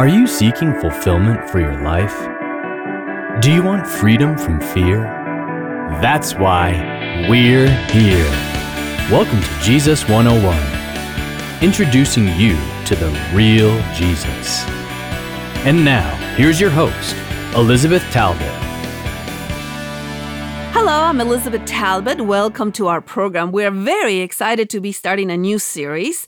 Are you seeking fulfillment for your life? Do you want freedom from fear? That's why we're here. Welcome to Jesus 101, introducing you to the real Jesus. And now, here's your host, Elizabeth Talbot. Hello, I'm Elizabeth Talbot. Welcome to our program. We're very excited to be starting a new series,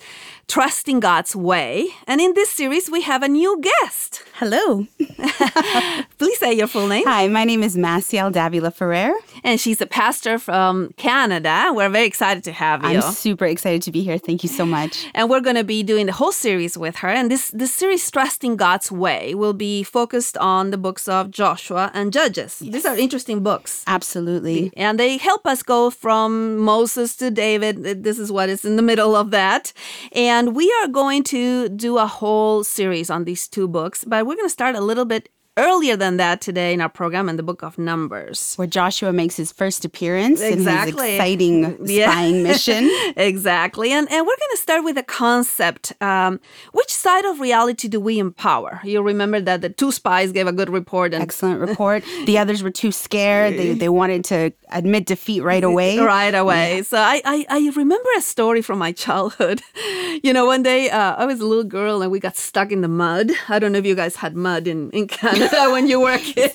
Trusting God's Way. And in this series, we have a new guest. Hello. Please say your full name. Hi, my name is Maciel Davila Ferrer. And she's a pastor from Canada. We're very excited to have you. I'm super excited to be here. Thank you so much. and we're going to be doing the whole series with her. And this, this series, Trusting God's Way, will be focused on the books of Joshua and Judges. These are interesting books. Absolutely. And they help us go from Moses to David. This is what is in the middle of that. And we are going to do a whole series on these two books, but we're going to start a little bit earlier than that today in our program in the book of Numbers. Where Joshua makes his first appearance Exactly. in his exciting Yeah. spying mission. exactly. And, and we're going to start with a concept. Um, which side of reality do we empower? You remember that the two spies gave a good report and Excellent report. The others were too scared. They, they wanted to admit defeat right away. right away. So I, I I remember a story from my childhood. You know, one day uh, I was a little girl and we got stuck in the mud. I don't know if you guys had mud in, in Canada when you were a kid.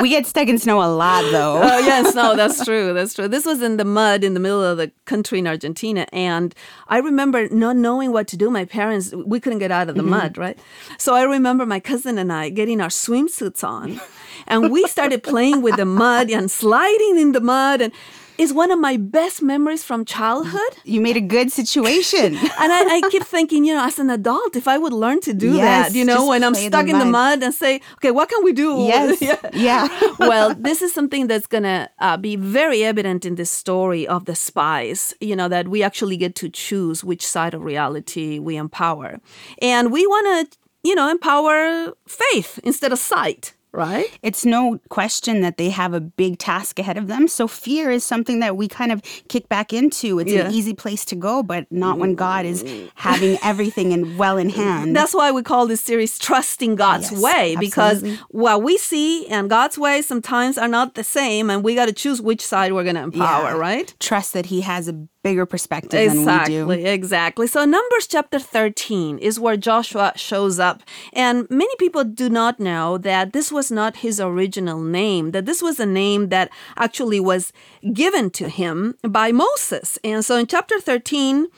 We get stuck in snow a lot, though. Oh yes, no, that's true. That's true. This was in the mud in the middle of the country in Argentina, and I remember not knowing what to do. My parents, we couldn't get out of the mm-hmm. mud, right? So I remember my cousin and I getting our swimsuits on, and we started playing with the mud and sliding in the mud, and it's one of my best memories from childhood. You made a good situation. And I, I keep thinking, you know, as an adult, if I would learn to do Yes, that, you know, when I'm stuck the in the mud. and say, okay, what can we do? Yes. Yeah Yeah. well, this is something that's going to uh, be very evident in this story of the spies, you know, that we actually get to choose which side of reality we empower. And we want to, you know, empower faith instead of sight, right? It's no question that they have a big task ahead of them. So fear is something that we kind of kick back into. It's Yeah. an easy place to go, but not when God is mm. having everything in well in hand. That's why we call this series Trusting God's Yes, Way, because absolutely. what we see and God's way sometimes are not the same, and we got to choose which side we're going to empower, Yeah. right? Trust that He has a bigger perspective Exactly, exactly. So Numbers chapter 13 is where Joshua shows up. And many people do not know that this was not his original name, that this was a name that actually was given to him by Moses. And so in chapter 13,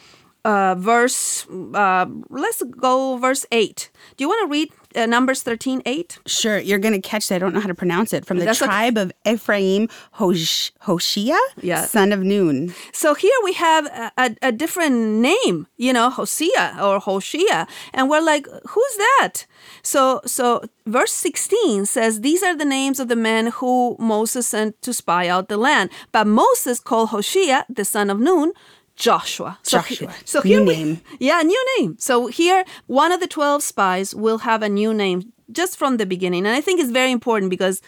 uh, verse, uh, let's go verse 8. Do you want to read uh, Numbers 13, 8? Sure, you're going to catch that. I don't know how to pronounce it. From the That's okay. tribe of Ephraim, Hosh- Hoshea, Yeah. son of Nun. So here we have a, a, a different name, you know, Hosea or Hoshea, and we're like, who's that? So so verse 16 says these are the names of the men who Moses sent to spy out the land. But Moses called Hoshea, the son of Nun, Joshua. So, he- so New we- name. yeah, new name. So here, one of the 12 spies will have a new name just from the beginning. And I think it's very important because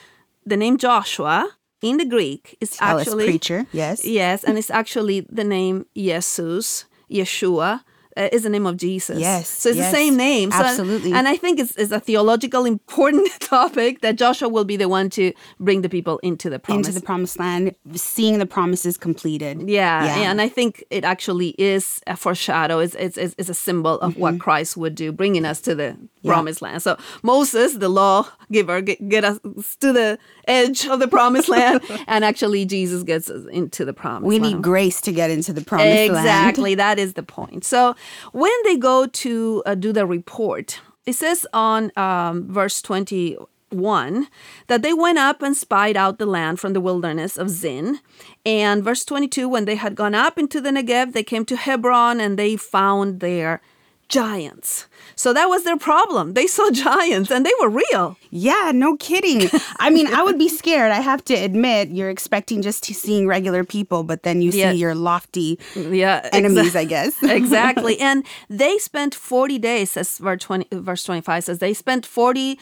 the name Joshua in the Greek is actually preacher. Yes. Yes, and it's actually the name Jesus, Yeshua. Uh, is the name of Jesus. Yes, So it's yes, the same name. So- absolutely. and I think it's, it's a theological important topic that Joshua will be the one to bring the people into the promise. Into the promised land, seeing the promises completed. Yeah, and I think it actually is a foreshadow. It's, it's, it's a symbol of Mm-hmm. what Christ would do, bringing us to the promised land. So Moses, the law giver, get, get us to the edge of the promised land, and actually Jesus gets us into the promised we land. We need grace to get into the promised land. exactly, that is the point. So when they go to uh, do the report, it says on um, verse 21 that they went up and spied out the land from the wilderness of Zin. And verse 22, when they had gone up into the Negev, they came to Hebron and they found there giants. So that was their problem. They saw giants and they were real. Yeah, no kidding. I mean, I would be scared. I have to admit, you're expecting just to seeing regular people, but then you Yeah. see your lofty Yeah, enemies, exa- I guess. exactly. And they spent 40 days, as verse 20, verse 25 says, they spent 40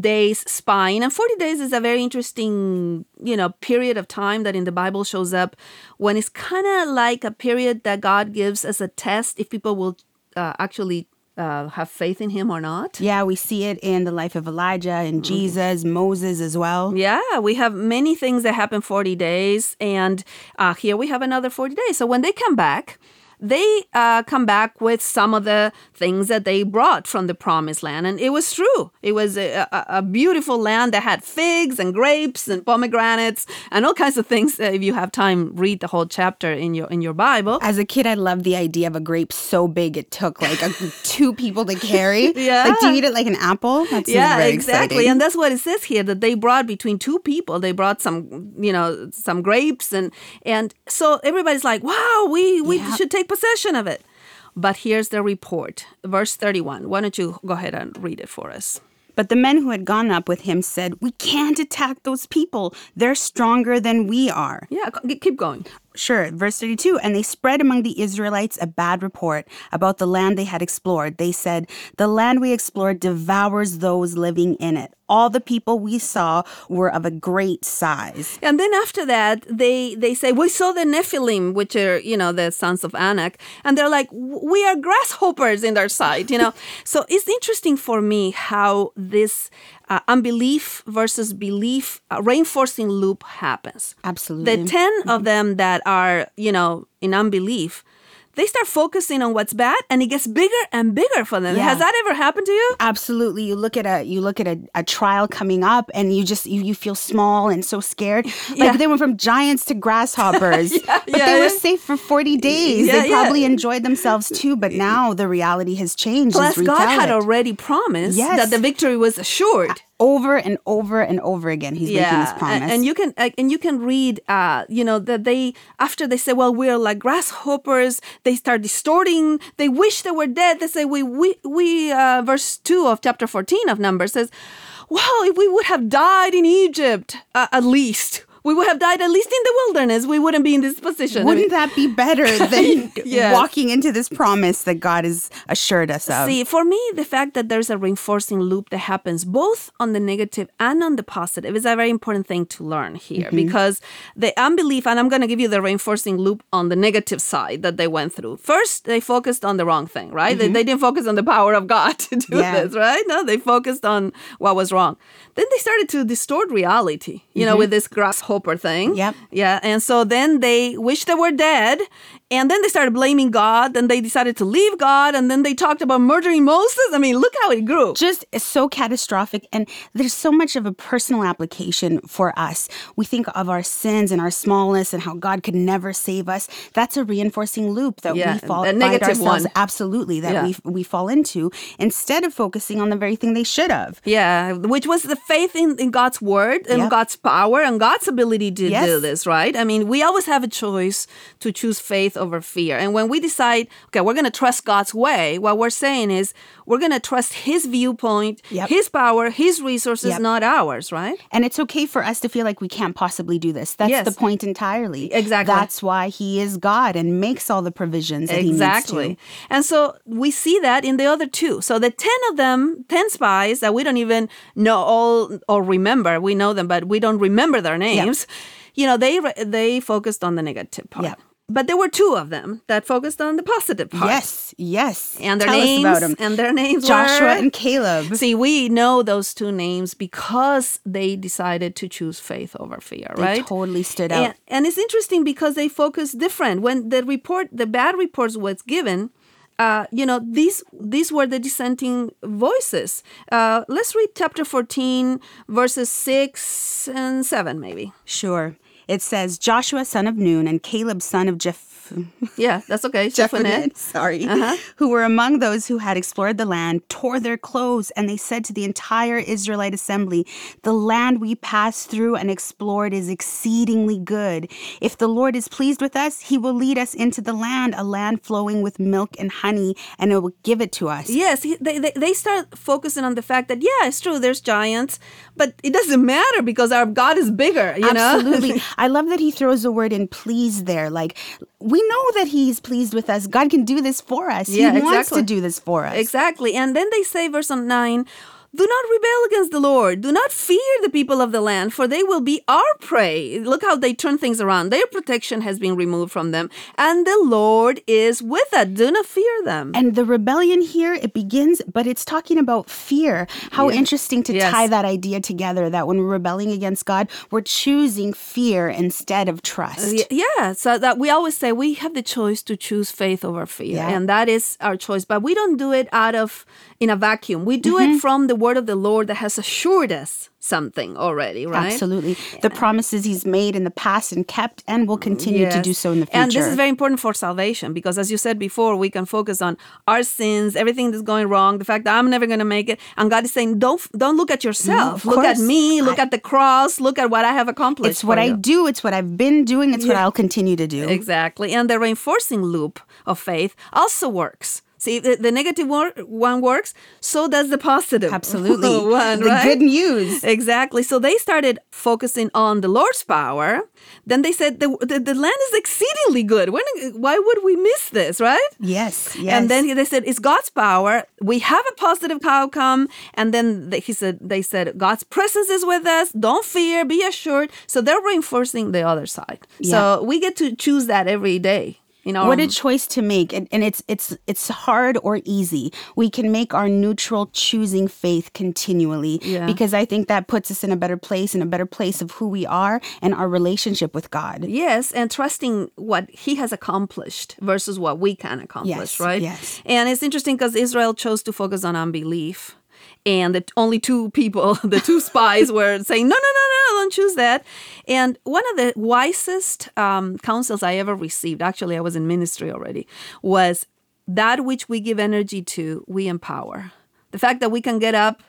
days spying. And 40 days is a very interesting, you know, period of time that in the Bible shows up when it's kind of like a period that God gives as a test if people will uh, actually uh, have faith in him or not. Yeah, we see it in the life of Elijah and Jesus, Moses as well. Yeah, we have many things that happen 40 days, and uh, here we have another 40 days. So when they come back, they uh, come back with some of the things that they brought from the promised land. And it was true. It was a, a, a beautiful land that had figs and grapes and pomegranates and all kinds of things. Uh, if you have time, read the whole chapter in your in your Bible. As a kid, I loved the idea of a grape so big it took like a, two people to carry. Yeah. Like, do you eat it like an apple? That's yeah, very exactly. exciting. And that's what it says here that they brought between two people. They brought some, you know, some grapes and and so everybody's like, "Wow, we we Yeah. should take possession of it." But here's the report, verse 31. Why don't you go ahead and read it for us? But the men who had gone up with him said, We can't attack those people. They're stronger than we are. Yeah, keep going. Sure, verse 32 And they spread among the Israelites a bad report about the land they had explored. They said, The land we explored devours those living in it. All the people we saw were of a great size. And then after that, they they say we saw the Nephilim, which are you know the sons of Anak, and they're like we are grasshoppers in their sight, you know. so it's interesting for me how this uh, unbelief versus belief uh, reinforcing loop happens. Absolutely. The ten of them that are you know in unbelief. They start focusing on what's bad, and it gets bigger and bigger for them. Yeah. Has that ever happened to you? Absolutely. You look at a you look at a, a trial coming up and you just you, you feel small and so scared. Like Yeah. they went from giants to grasshoppers. but yeah, they were safe for 40 days. They probably enjoyed themselves too, but now the reality has changed. Plus, God had already promised Yes. that the victory was assured. Over and over and over again he's making this promise. And you can uh, and you can read, uh, you know, that they after they say, well, we're like grasshoppers. They start distorting. They wish they were dead. They say, we we we. Uh, verse two of chapter fourteen of Numbers says, well, if we would have died in Egypt, uh, at least we would have died at least in the wilderness. We wouldn't be in this position. I mean, Wouldn't that be better than Yes. walking into this promise that God has assured us of? See, for me, the fact that there's a reinforcing loop that happens both on the negative and on the positive is a very important thing to learn here mm-hmm. because the unbelief, and I'm going to give you the reinforcing loop on the negative side that they went through. First, they focused on the wrong thing, right? They, mm-hmm. they didn't focus on the power of God to do Yeah. this, right? No, they focused on what was wrong. Then they started to distort reality, you know, mm-hmm. with this grasshopper thing. Yep. Yeah. And so then they wish they were dead. And then they started blaming God. Then they decided to leave God. And then they talked about murdering Moses. I mean, look how it grew. just so catastrophic and there's so much of a personal application for us we think of our sins and our smallness and how god could never save us that's a reinforcing loop that Yeah, we fall a negative ourselves one. absolutely that Yeah. we we fall into instead of focusing on the very thing they should have Yeah, which was the faith in, in God's word and Yep. God's power and God's ability to Yes. do this, right? I mean, we always have a choice to choose faith over fear. And when we decide, okay, we're going to trust God's way, what we're saying is we're going to trust His viewpoint, Yep. His power, His resources, Yep. not ours, right? and it's okay for us to feel like we can't possibly do this that's Yes. the point entirely Exactly. that's why he is god and makes all the provisions that Exactly. he needs And so we see that in the other two. So the 10 of them, 10 spies that we don't even know all or remember, we know them, but we don't remember their names. You know, they they focused on the negative part. Yeah. But there were two of them that focused on the positive part. yes yes And their Tell names us about him and their names joshua were and caleb See, we know those two names because they decided to choose faith over fear, They right? totally stood out And, and it's interesting because they focus different. When the report, the bad reports was given, uh, you know, these these were the dissenting voices. Uh, let's read chapter 14, verses 6 and 7, maybe. Sure. It says Joshua son of Nun and Caleb son of Jeph- Yeah, that's okay. Jephunneh. Jephunneh, sorry, Uh-huh. who were among those who had explored the land, tore their clothes, and they said to the entire Israelite assembly, The land we passed through and explored is exceedingly good. If the Lord is pleased with us, he will lead us into the land, a land flowing with milk and honey, and it will give it to us. Yes, they, they they start focusing on the fact that yeah, it's true. There's giants, but it doesn't matter because our God is bigger. You know, Absolutely. I love that he throws the word in please there. Like, we know that he's pleased with us. God can do this for us. Yeah, he wants to do this for us. Exactly. And then they say, verse 9, do not rebel against the Lord. Do not fear the people of the land, for they will be our prey. Look how they turn things around. Their protection has been removed from them, and the Lord is with us. Do not fear them. And the rebellion here, it begins, but it's talking about fear. How Yeah. interesting to Yes. tie that idea together that when we're rebelling against God, we're choosing fear instead of trust. Yeah, so that we always say we have the choice to choose faith over fear, Yeah. and that is our choice. But we don't do it out of in a vacuum. We do Mm-hmm. it from the word of the Lord that has assured us something already, right? Absolutely. The promises he's made in the past and kept and will continue to do so in the future. And this is very important for salvation because, as you said before, we can focus on our sins, everything that's going wrong, the fact that I'm never going to make it, and God is saying, "Don't don't look at yourself. of look at me. Look I- at the cross. Look at what I have accomplished." it's what I you." do, it's what I've been doing, it's what I'll continue to do. Exactly. And the reinforcing loop of faith also works. See, the, the negative wor- one works, so does the positive Absolutely. one, the right? good news. Exactly. So they started focusing on the Lord's power. Then they said the, the, the land is exceedingly good. When, why would we miss this, right? Yes, yes. And then they said, "It's God's power. We have a positive outcome." And then they- he said, "They said God's presence is with us. Don't fear. Be assured." So they're reinforcing the other side. So we get to choose that every day. You know, what a um, choice to make and, and it's it's it's hard or easy we can make our neutral choosing faith continually Yeah. because i think that puts us in a better place in a better place of who we are and our relationship with god Yes, and trusting what he has accomplished versus what we can accomplish, Yes, right? yes. And it's interesting because Israel chose to focus on unbelief. And the only two people, the two spies, were saying, no, no, no, no, don't choose that. And one of the wisest um, counsels I ever received, actually, I was in ministry already, was that which we give energy to, we empower. The fact that we can get up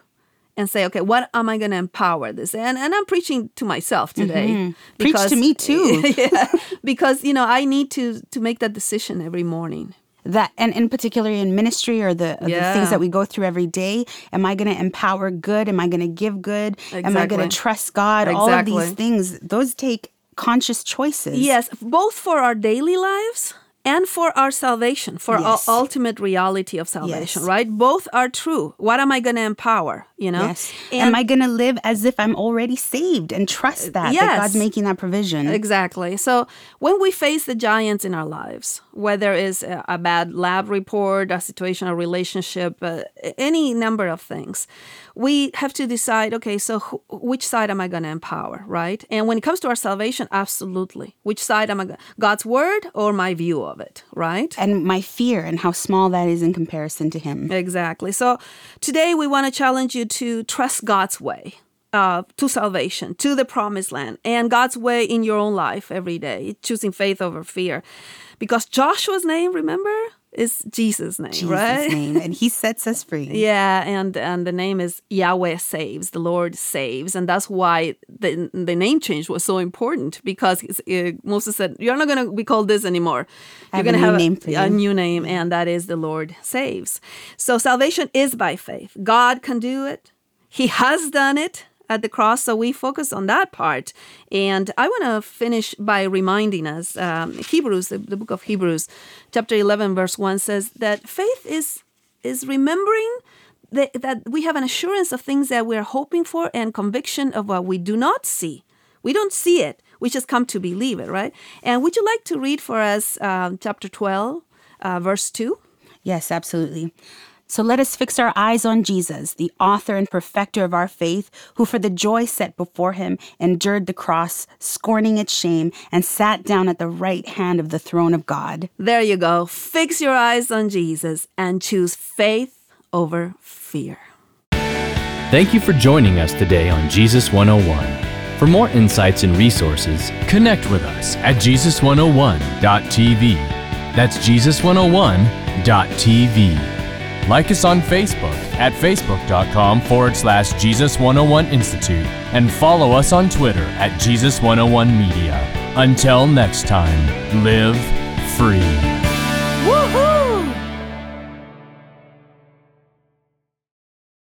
and say, okay, what am I going to empower this? And, and I'm preaching to myself today. Mm-hmm. Preach to me too. yeah, because you know I need to to make that decision every morning. That and in particular in ministry or the, the things that we go through every day. Am i going to empower good? Am i going to give good? Am i going to trust god? All of these things those take conscious choices. Yes, both for our daily lives and for our salvation, for our ultimate reality of salvation, Yes. right? Both are true. What am I going to empower? You know? Yes. Am I going to live as if I'm already saved and trust that, that God's making that provision? Exactly. So when we face the giants in our lives, whether it's a, a bad lab report, a situation, a relationship, uh, any number of things, we have to decide okay, so wh- which side am I going to empower, right? And when it comes to our salvation, absolutely. Which side am I go- God's word or my view of it, right? And my fear and how small that is in comparison to Him. Exactly. So today we want to challenge you to trust God's way uh, to salvation, to the promised land, and God's way in your own life every day, choosing faith over fear. Because Joshua's name, remember, is Jesus' name, Jesus' right? name. And He sets us free. Yeah, and and the name is Yahweh saves. The Lord saves, and that's why the the name change was so important. Because uh, Moses said, "You're not going to be called this anymore. You're going to have name a, a new name, and that is the Lord saves." So salvation is by faith. God can do it. He has done it at the cross, so we focus on that part. And I want to finish by reminding us um, Hebrews, the, the book of Hebrews, chapter 11, verse 1 says that faith is is remembering that, that we have an assurance of things that we're hoping for and conviction of what we do not see. We don't see it, we just come to believe it, right? And would you like to read for us um, chapter 12, uh, verse 2? Yes, absolutely. So let us fix our eyes on Jesus, the author and perfecter of our faith, who for the joy set before him endured the cross, scorning its shame, and sat down at the right hand of the throne of God. There you go. Fix your eyes on Jesus and choose faith over fear. Thank you for joining us today on Jesus 101. For more insights and resources, connect with us at Jesus101.tv. That's Jesus101.tv. Like us on Facebook at facebook.com forward slash Jesus101 Institute and follow us on Twitter at Jesus101 Media. Until next time, live free.